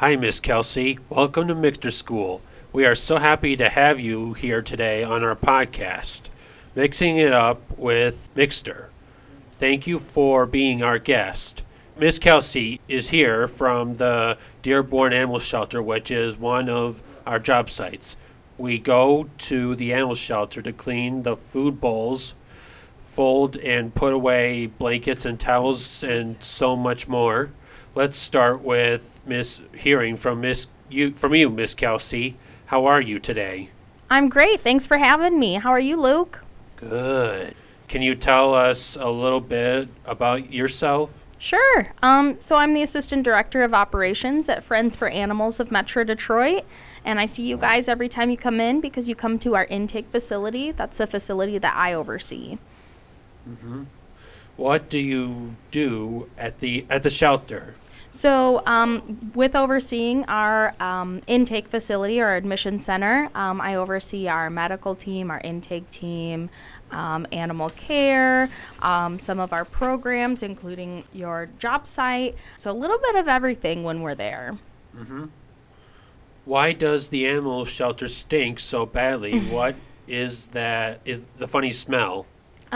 Hi, Miss Kelsey. Welcome to Mixter School. We are so happy to have you here today on our podcast, Mixing It Up with Mixter. Thank you for being our guest. Miss Kelsey is here from the Dearborn Animal Shelter, which is one of our job sites. We go to the animal shelter to clean the food bowls, fold and put away blankets and towels, and so much more. Let's start with Miss hearing from Miss you from you, Miss Kelsey. How are you today? I'm great. Thanks for having me. How are you, Luke? Good. Can you tell us a little bit about yourself? Sure. Um, so I'm the Assistant Director of Operations at Friends for Animals of Metro Detroit. And I see you guys every time you come in because you come to our intake facility. That's the facility that I oversee. Mm-hmm. What do you do at the at the shelter? So, um, with overseeing our um, intake facility or admission center, um, I oversee our medical team, our intake team, um, animal care, um, some of our programs, including your job site. So, a little bit of everything when we're there. Why does the animal shelter stink so badly? what is that is the funny smell?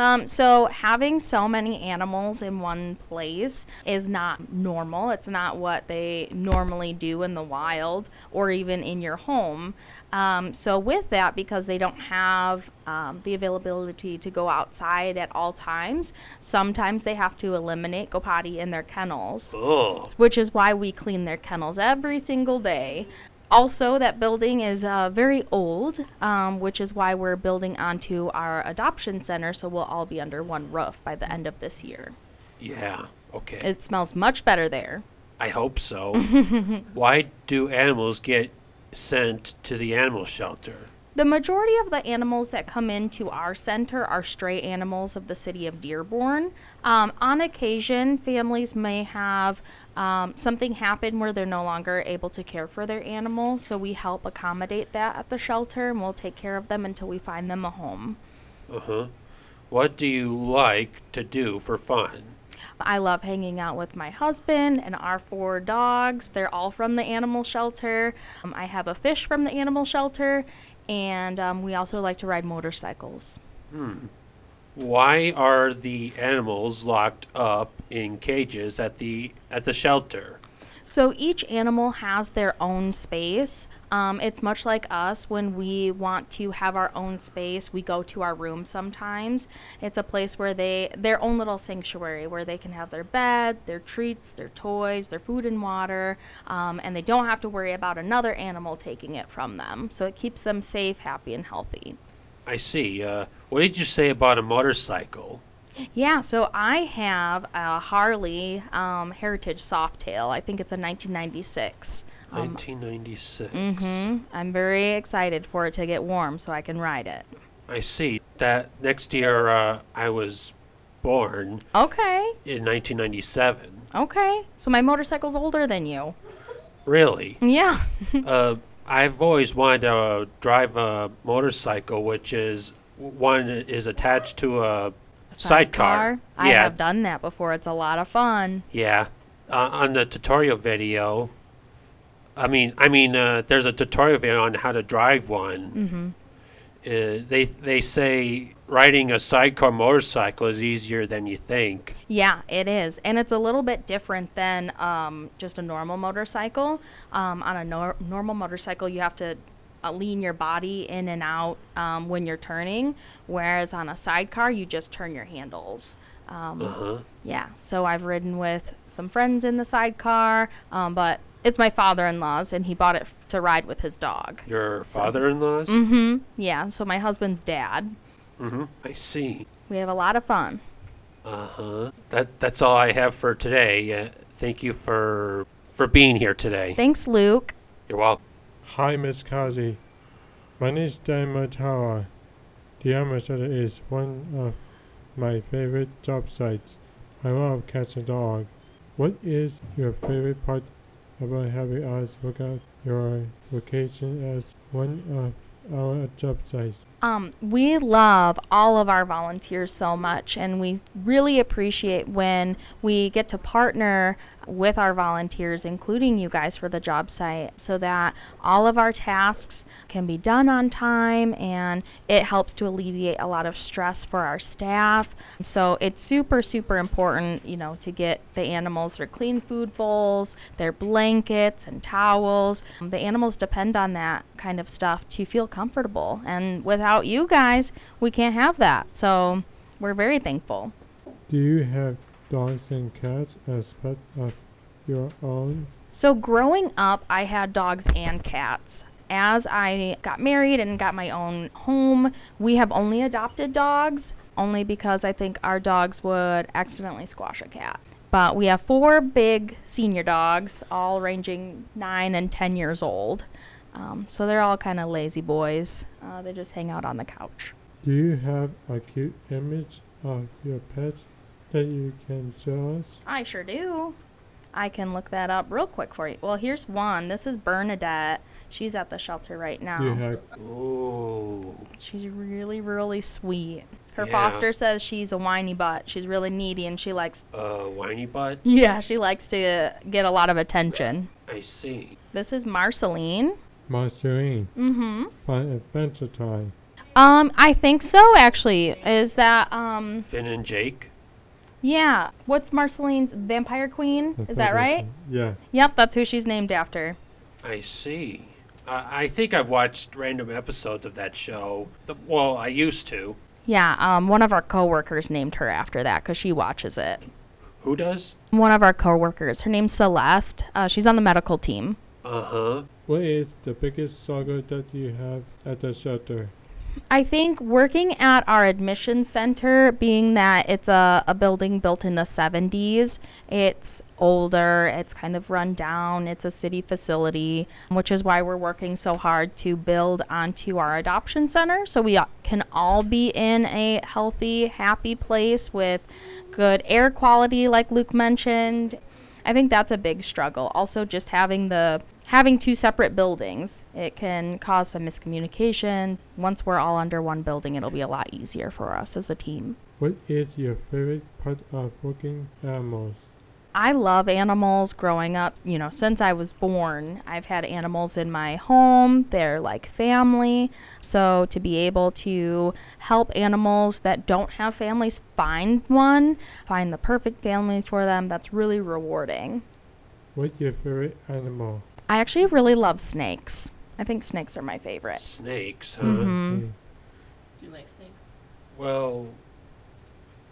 Um, so having so many animals in one place is not normal. It's not what they normally do in the wild or even in your home. Um, so with that, because they don't have um, the availability to go outside at all times, sometimes they have to eliminate go potty in their kennels Oh, which is why we clean their kennels every single day. Also, that building is uh, very old, um, which is why we're building onto our adoption center, so we'll all be under one roof by the end of this year. yeah. Okay. It smells much better there. I hope so. Why do animals get sent to the animal shelter? The majority of the animals that come into our center are stray animals of the city of Dearborn. Um, on occasion, families may have um, something happen where they're no longer able to care for their animal, so we help accommodate that at the shelter and we'll take care of them until we find them a home. Uh huh. What do you like to do for fun? I love hanging out with my husband and our four dogs. They're all from the animal shelter. Um, I have a fish from the animal shelter, and um, we also like to ride motorcycles. Why are the animals locked up in cages at the at the shelter? So each animal has their own space. Um, it's much like us when we want to have our own space. We go to our room sometimes. It's a place where they their own little sanctuary where they can have their bed, their treats, their toys, their food and water, um, and they don't have to worry about another animal taking it from them. So it keeps them safe, happy, and healthy. I see. Uh, what did you say about a motorcycle? Yeah, so I have a Harley um, Heritage Softail. I think it's a 1996. Um, 1996. hmm I'm very excited for it to get warm so I can ride it. I see. That next year uh, I was born Okay, in 1997. okay. So my motorcycle's older than you. Really? Yeah. uh, I've always wanted to uh, drive a motorcycle, which is one is attached to a sidecar. I yeah, have done that before. It's a lot of fun. yeah. Uh, on the tutorial video, I mean, I mean, uh, there's a tutorial video on how to drive one. Mm-hmm. Uh, they they say riding a sidecar motorcycle is easier than you think. Yeah, it is. And it's a little bit different than um, just a normal motorcycle. Um, on a nor- normal motorcycle, you have to lean your body in and out um, when you're turning, whereas on a sidecar, you just turn your handles. Um, Uh-huh. Yeah, so I've ridden with some friends in the sidecar, um, but it's my father in law's, and he bought it f- to ride with his dog. Your So- father-in-law's? Mm-hmm. Yeah, so my husband's dad. Mm-hmm. I see. We have a lot of fun. Uh-huh. That that's all I have for today. Uh, thank you for for being here today. Thanks, Luke. You're welcome. Hi, Miss Kazi. My name is Dan Matawa. The Amazon is one of my favorite job sites. I love cats and dogs. What is your favorite part about having us work out your vacation as one of our job sites? Um, we love all of our volunteers so much, and we really appreciate when we get to partner with our volunteers, including you guys for the job site, so that all of our tasks can be done on time and it helps to alleviate a lot of stress for our staff. So it's super, super important, you know, to get the animals their clean food bowls, their blankets and towels. The animals depend on that kind of stuff to feel comfortable. And without you guys, we can't have that. So we're very thankful. Do you have dogs and cats as pets of your own? So, growing up, I had dogs and cats. As I got married and got my own home, we have only adopted dogs, only because I think our dogs would accidentally squash a cat. But we have four big senior dogs, all ranging 9 and 10 years old. Um, so, they're all kind of lazy boys. Uh, they just hang out on the couch. Do you have a cute image of your pets that you can show us? I sure do. I can look that up real quick for you. Well, here's one. This is Bernadette. She's at the shelter right now. Do you Ooh. She's really, really sweet. Her Yeah. foster says she's a whiny butt. She's really needy and she likes, Uh, whiny butt? yeah, she likes to get a lot of attention. I see. This is Marceline. Marceline? Mm-hmm. Fun Adventure Time. Um, I think so, actually. Is that, um, Finn and Jake? Yeah. What's Marceline's Vampire Queen? Is that right? Yeah. Yep, that's who she's named after. I see. I I think I've watched random episodes of that show. The, well, I used to. Yeah, um, one of our coworkers named her after that because she watches it. Who does? One of our coworkers. Her name's Celeste. Uh, she's on the medical team. Uh huh. What is the biggest struggle that you have at the shelter? I think working at our admission center, being that it's a, a building built in the 70s, it's older, it's kind of run down, it's a city facility, which is why we're working so hard to build onto our adoption center so we can all be in a healthy, happy place with good air quality, like Luke mentioned. I think that's a big struggle. Also, just having the having two separate buildings, it can cause some miscommunication. Once we're all under one building, it'll be a lot easier for us as a team. What is your favorite part of working uh, at animals? I love animals growing up. You know, since I was born, I've had animals in my home. They're like family. So to be able to help animals that don't have families find one, find the perfect family for them, that's really rewarding. What's your favorite animal? I actually really love snakes. I think snakes are my favorite. Snakes, huh? hmm Mm. Do you like snakes? Well,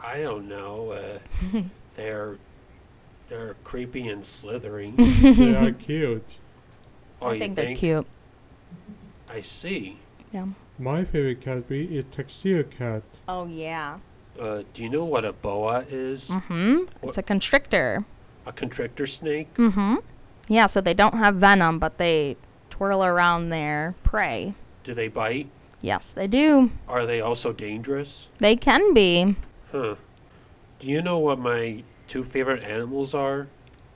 I don't know. Uh, they're they're creepy and slithering. they are cute. Oh, I you think, think? they're cute. I see. Yeah. My favorite cat breed is tuxedo cat. Oh yeah. Uh, do you know what a boa is? Mm-hmm. What- It's a constrictor. A constrictor snake? Mm-hmm. Yeah, so they don't have venom, but they twirl around their prey. Do they bite? Yes, they do. Are they also dangerous? They can be. Huh. Do you know what my two favorite animals are?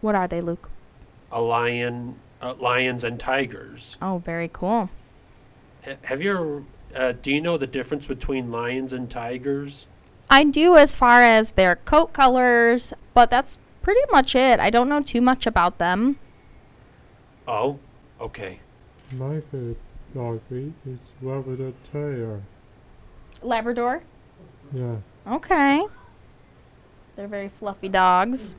What are they, Luke? A lion, uh, lions and tigers. Oh, very cool. Ha- have you ever, uh, do you know the difference between lions and tigers? I do as far as their coat colors, but that's pretty much it. I don't know too much about them. Oh, okay. My favorite dog breed is Labrador Terrier. Labrador? Yeah. Okay. They're very fluffy dogs.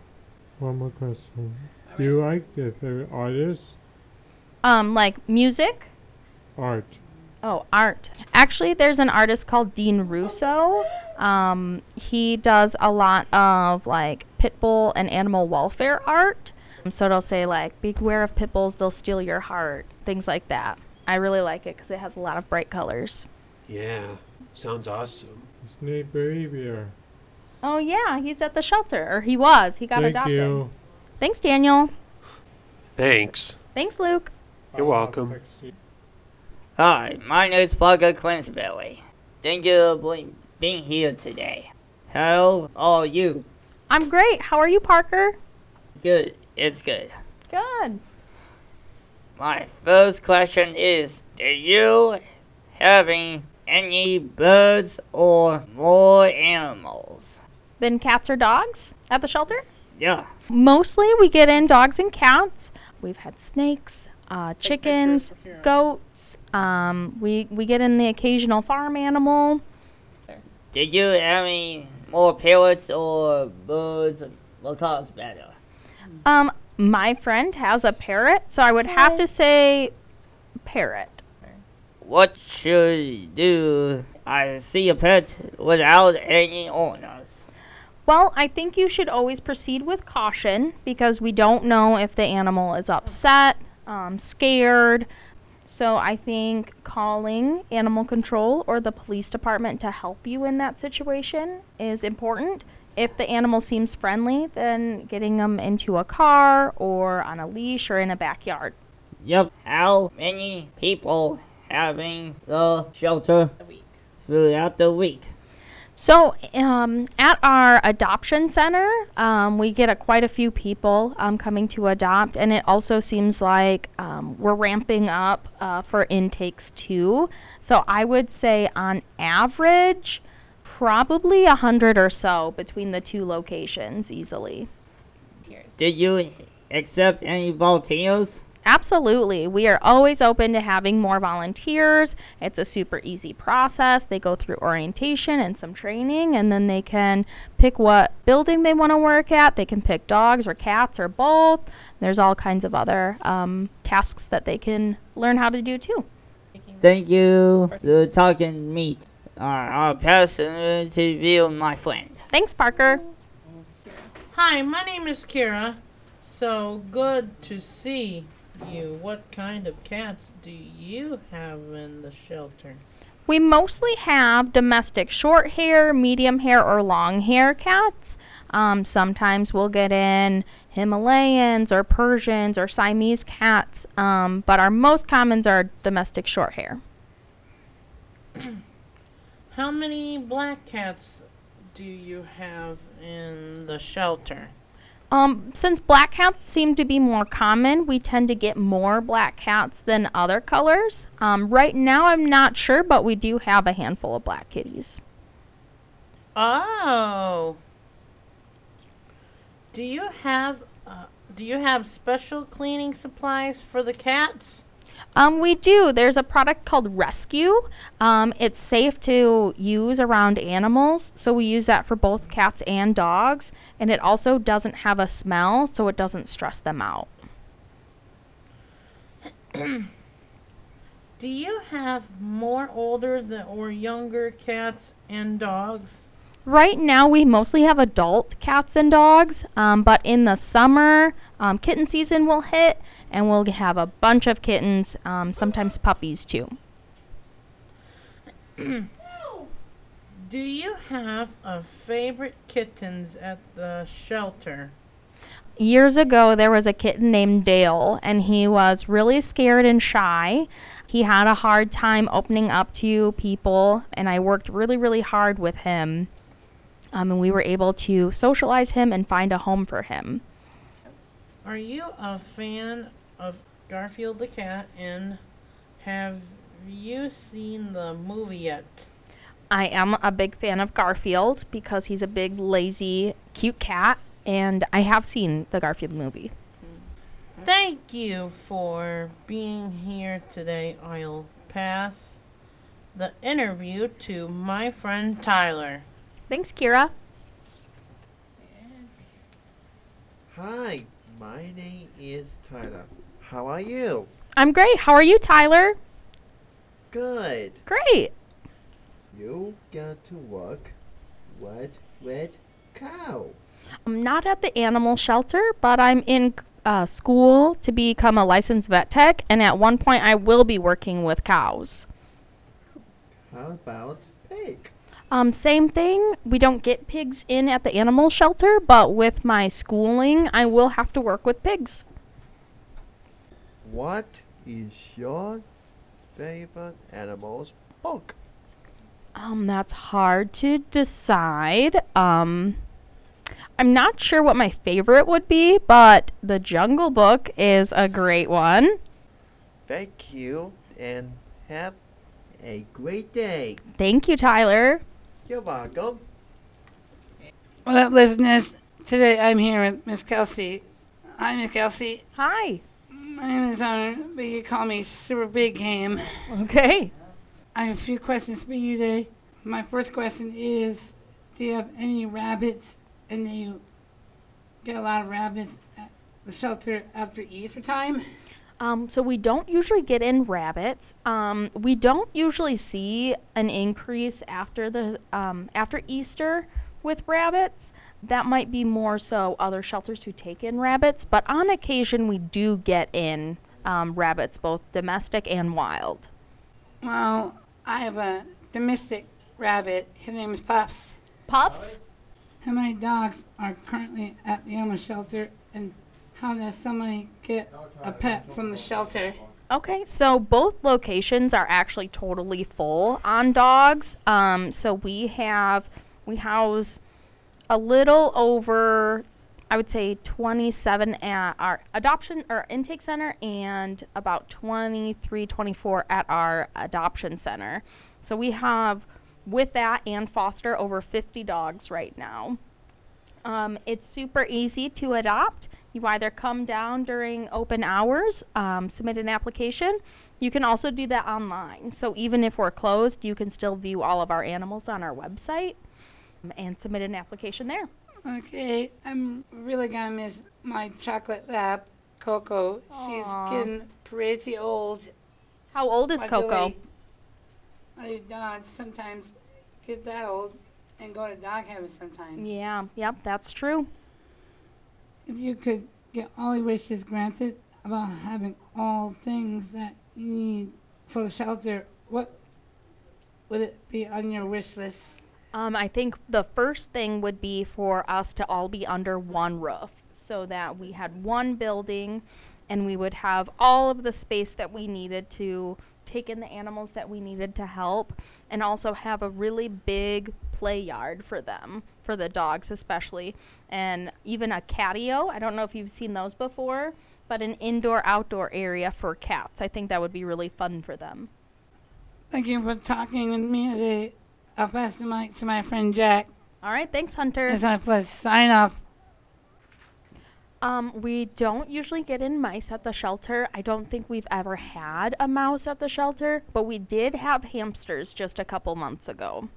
One more question. Do you like their favorite artist? Um, like music? Art. Oh, art. Actually, there's an artist called Dean Russo. Um, he does a lot of like pit bull and animal welfare art. So it'll say like, "Beware of pit bulls; they'll steal your heart." Things like that. I really like it because it has a lot of bright colors. Yeah, sounds awesome. It's Snake behavior. Oh yeah, he's at the shelter, or he was. He got Thank adopted. you. Thanks, Daniel. Thanks. Thanks, Luke. You're welcome. Hi, my name is Parker Quinsberry. Thank you for being here today. How are you? I'm great. How are you, Parker? Good. It's good. Good. My first question is, do you having any birds or more animals? Then cats or dogs at the shelter? Yeah. Mostly we get in dogs and cats. We've had snakes, uh, chickens, goats. Um, we, we get in the occasional farm animal. Did you have any more parrots or birds? What color's better? Um, my friend has a parrot, so I would have to say parrot. What should you do? I see a pet without any owners. Well, I think you should always proceed with caution because we don't know if the animal is upset, um, scared. So I think calling animal control or the police department to help you in that situation is important. If the animal seems friendly, then getting them into a car or on a leash or in a backyard. Yep. How many people having the shelter throughout the week? So, um, at our adoption center, um, we get a, quite a few people um, coming to adopt, and it also seems like um, we're ramping up uh, for intakes too. So, I would say on average, probably a hundred or so between the two locations easily. Did you accept any volunteers? Absolutely. We are always open to having more volunteers. It's a super easy process. They go through orientation and some training, and then they can pick what building they want to work at. They can pick dogs or cats or both. There's all kinds of other um, tasks that they can learn how to do too. Thank you for talking meat. Uh, I'll pass it to you, my friend. Thanks, Parker. Hi, my name is Kira. So good to see you. What kind of cats do you have in the shelter? We mostly have domestic short hair, medium hair, or long hair cats. Um, sometimes we'll get in Himalayans or Persians or Siamese cats, um, but our most commons are domestic short hair. How many black cats do you have in the shelter? Um, since black cats seem to be more common, we tend to get more black cats than other colors. Um, right now, I'm not sure, but we do have a handful of black kitties. Oh. Do you have uh, do you have special cleaning supplies for the cats? Um, we do. There's a product called Rescue. Um, it's safe to use around animals, so we use that for both cats and dogs. And it also doesn't have a smell, so it doesn't stress them out. Do you have more older or younger cats and dogs? Right now, we mostly have adult cats and dogs, um, but in the summer, um, kitten season will hit, and we'll have a bunch of kittens, um, sometimes puppies too. Do you have a favorite kittens at the shelter? Years ago, there was a kitten named Dale, and he was really scared and shy. He had a hard time opening up to people, and I worked really, really hard with him. Um, and we were able to socialize him and find a home for him. Are you a fan of Garfield the cat and have you seen the movie yet? I am a big fan of Garfield because he's a big, lazy, cute cat, and I have seen the Garfield movie. Thank you for being here today. I'll pass the interview to my friend Tyler. Thanks, Kira. Hi, my name is Tyler. How are you? I'm great. How are you, Tyler? Good. Great. You got to work. What with cow? I'm not at the animal shelter, but I'm in uh, school to become a licensed vet tech, and at one point I will be working with cows. How about pig? Um, same thing. We don't get pigs in at the animal shelter, but with my schooling, I will have to work with pigs. What is your favorite animal's book? Um, that's hard to decide. Um, I'm not sure what my favorite would be, but The Jungle Book is a great one. Thank you and have a great day. Thank you, Tyler. You're welcome. What up, listeners? Today I'm here with Miss Kelsey. Hi, Miss Kelsey. Hi. My name is Hunter, but you call me Super Big Ham. Okay. I have a few questions for you today. My first question is Do you have any rabbits? And do you get a lot of rabbits at the shelter after Easter time? Um, so we don't usually get in rabbits. Um, we don't usually see an increase after the um, after Easter with rabbits. That might be more so other shelters who take in rabbits, but on occasion we do get in um, rabbits, both domestic and wild. Well, I have a domestic rabbit. His name is Puffs. Puffs? How many dogs are currently at the animal shelter? And how does somebody get a pet from the shelter? Okay, so both locations are actually totally full on dogs. Um, so we have we house a little over, I would say, 27 at our adoption or intake center, and about 23, 24 at our adoption center. So we have with that and foster over 50 dogs right now. Um, it's super easy to adopt. You either come down during open hours, um, submit an application. You can also do that online. So even if we're closed, you can still view all of our animals on our website um, and submit an application there. Okay, I'm really gonna miss my chocolate lab, Coco. She's getting pretty old. How old is Coco? My dogs sometimes get that old and go to dog heaven sometimes. Yeah, yep, that's true. If you could get all your wishes granted about having all things that you need for shelter, what would it be on your wish list? Um, I think the first thing would be for us to all be under one roof so that we had one building and we would have all of the space that we needed to take in the animals that we needed to help and also have a really big play yard for them, for the dogs especially, and even a catio. I don't know if you've seen those before, but an indoor outdoor area for cats. I think that would be really fun for them. Thank you for talking with me today. I'll pass the mic to my friend Jack. All right, thanks, Hunter. It's my pleasure. Sign off. Um, we don't usually get in mice at the shelter. I don't think we've ever had a mouse at the shelter, but we did have hamsters just a couple months ago.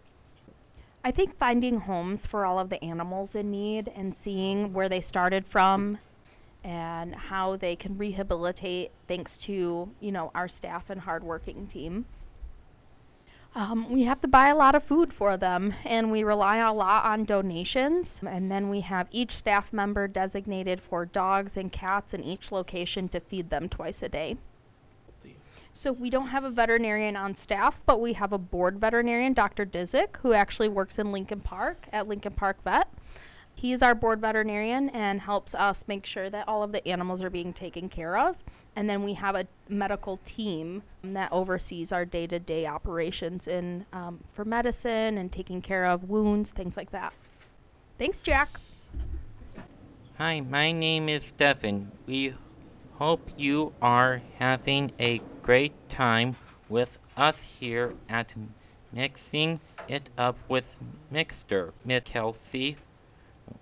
I think finding homes for all of the animals in need and seeing where they started from and how they can rehabilitate thanks to, you know, our staff and hardworking team. Um, we have to buy a lot of food for them, and we rely a lot on donations. And then we have each staff member designated for dogs and cats in each location to feed them twice a day. So we don't have a veterinarian on staff, but we have a board veterinarian, Dr. Dizik, who actually works in Lincoln Park at Lincoln Park Vet. He is our board veterinarian and helps us make sure that all of the animals are being taken care of. And then we have a medical team that oversees our day to day operations in, um, for medicine and taking care of wounds, things like that. Thanks, Jack. Hi, my name is Stefan. We hope you are having a great time with us here at Mixing It Up with Mixter. Miss Kelsey,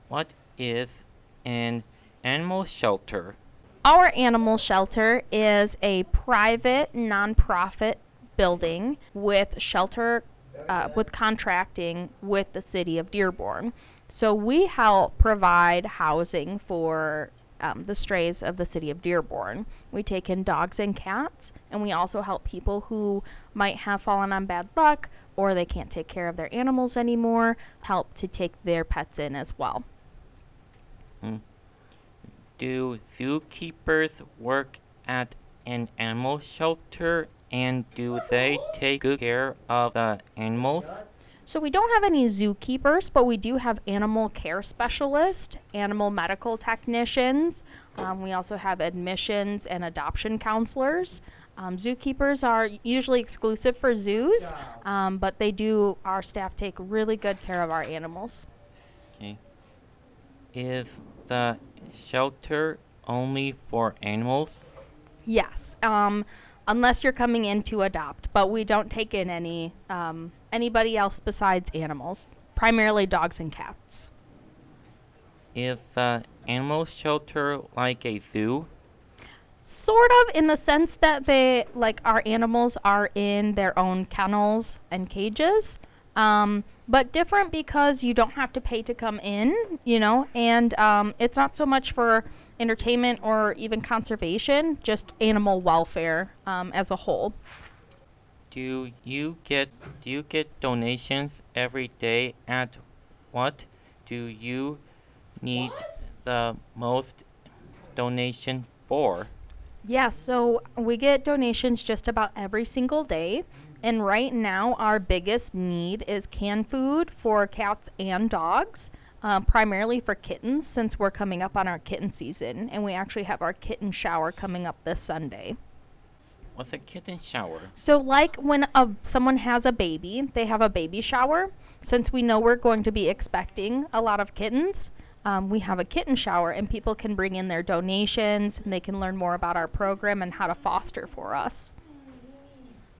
what is an animal shelter? Our animal shelter is a private nonprofit building with shelter uh, with contracting with the city of Dearborn. So we help provide housing for um, the strays of the city of Dearborn. We take in dogs and cats, and we also help people who might have fallen on bad luck or they can't take care of their animals anymore, help to take their pets in as well. Do zookeepers work at an animal shelter and do they take good care of the animals? So we don't have any zookeepers, but we do have animal care specialists, animal medical technicians. Um, we also have admissions and adoption counselors. Um, zookeepers are usually exclusive for zoos, um, but they do. Our staff take really good care of our animals. Okay. Is the shelter only for animals? Yes. Um, unless you're coming in to adopt. But we don't take in any um, anybody else besides animals, primarily dogs and cats. Is the animal shelter like a zoo? Sort of in the sense that they like our animals are in their own kennels and cages. Um, but different because you don't have to pay to come in, you know, and um, it's not so much for entertainment or even conservation, just animal welfare um, as a whole. Do you get do you get donations every day at what do you need the most donation for? Yeah, so we get donations just about every single day. And right now, our biggest need is canned food for cats and dogs, uh, primarily for kittens, since we're coming up on our kitten season. And we actually have our kitten shower coming up this Sunday. What's a kitten shower? So, like when a, someone has a baby, they have a baby shower. Since we know we're going to be expecting a lot of kittens, um, we have a kitten shower, and people can bring in their donations and they can learn more about our program and how to foster for us.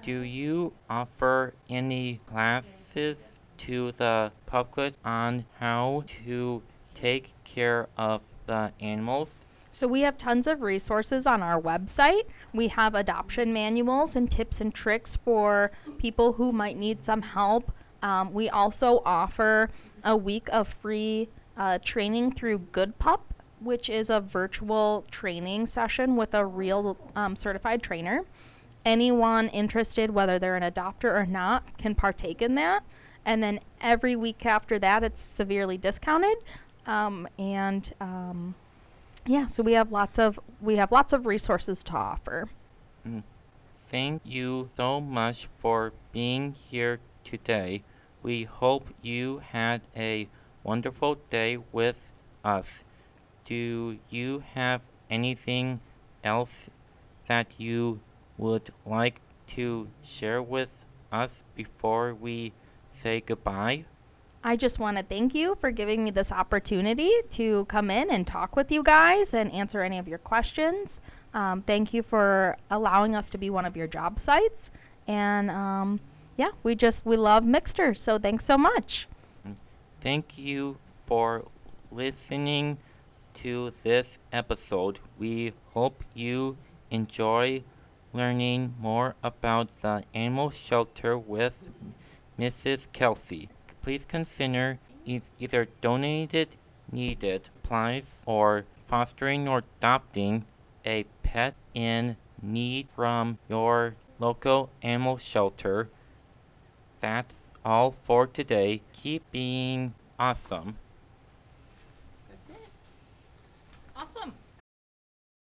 Do you offer any classes to the public on how to take care of the animals? So we have tons of resources on our website. We have adoption manuals and tips and tricks for people who might need some help. Um, we also offer a week of free uh, training through Good Pup, which is a virtual training session with a real um, certified trainer. Anyone interested, whether they're an adopter or not, can partake in that. And then every week after that, it's severely discounted. Um, and um, yeah, so we have lots of we have lots of resources to offer. Thank you so much for being here today. We hope you had a wonderful day with us. Do you have anything else that you would like to share with us before we say goodbye? I just want to thank you for giving me this opportunity to come in and talk with you guys and answer any of your questions. Um, thank you for allowing us to be one of your job sites. And um, yeah, we just, we love Mixter. So thanks so much. Thank you for listening to this episode. We hope you enjoy learning more about the animal shelter with Mrs. Kelsey. Please consider e- either donated needed supplies or fostering or adopting a pet in need from your local animal shelter. That's all for today. Keep being awesome. That's it. Awesome.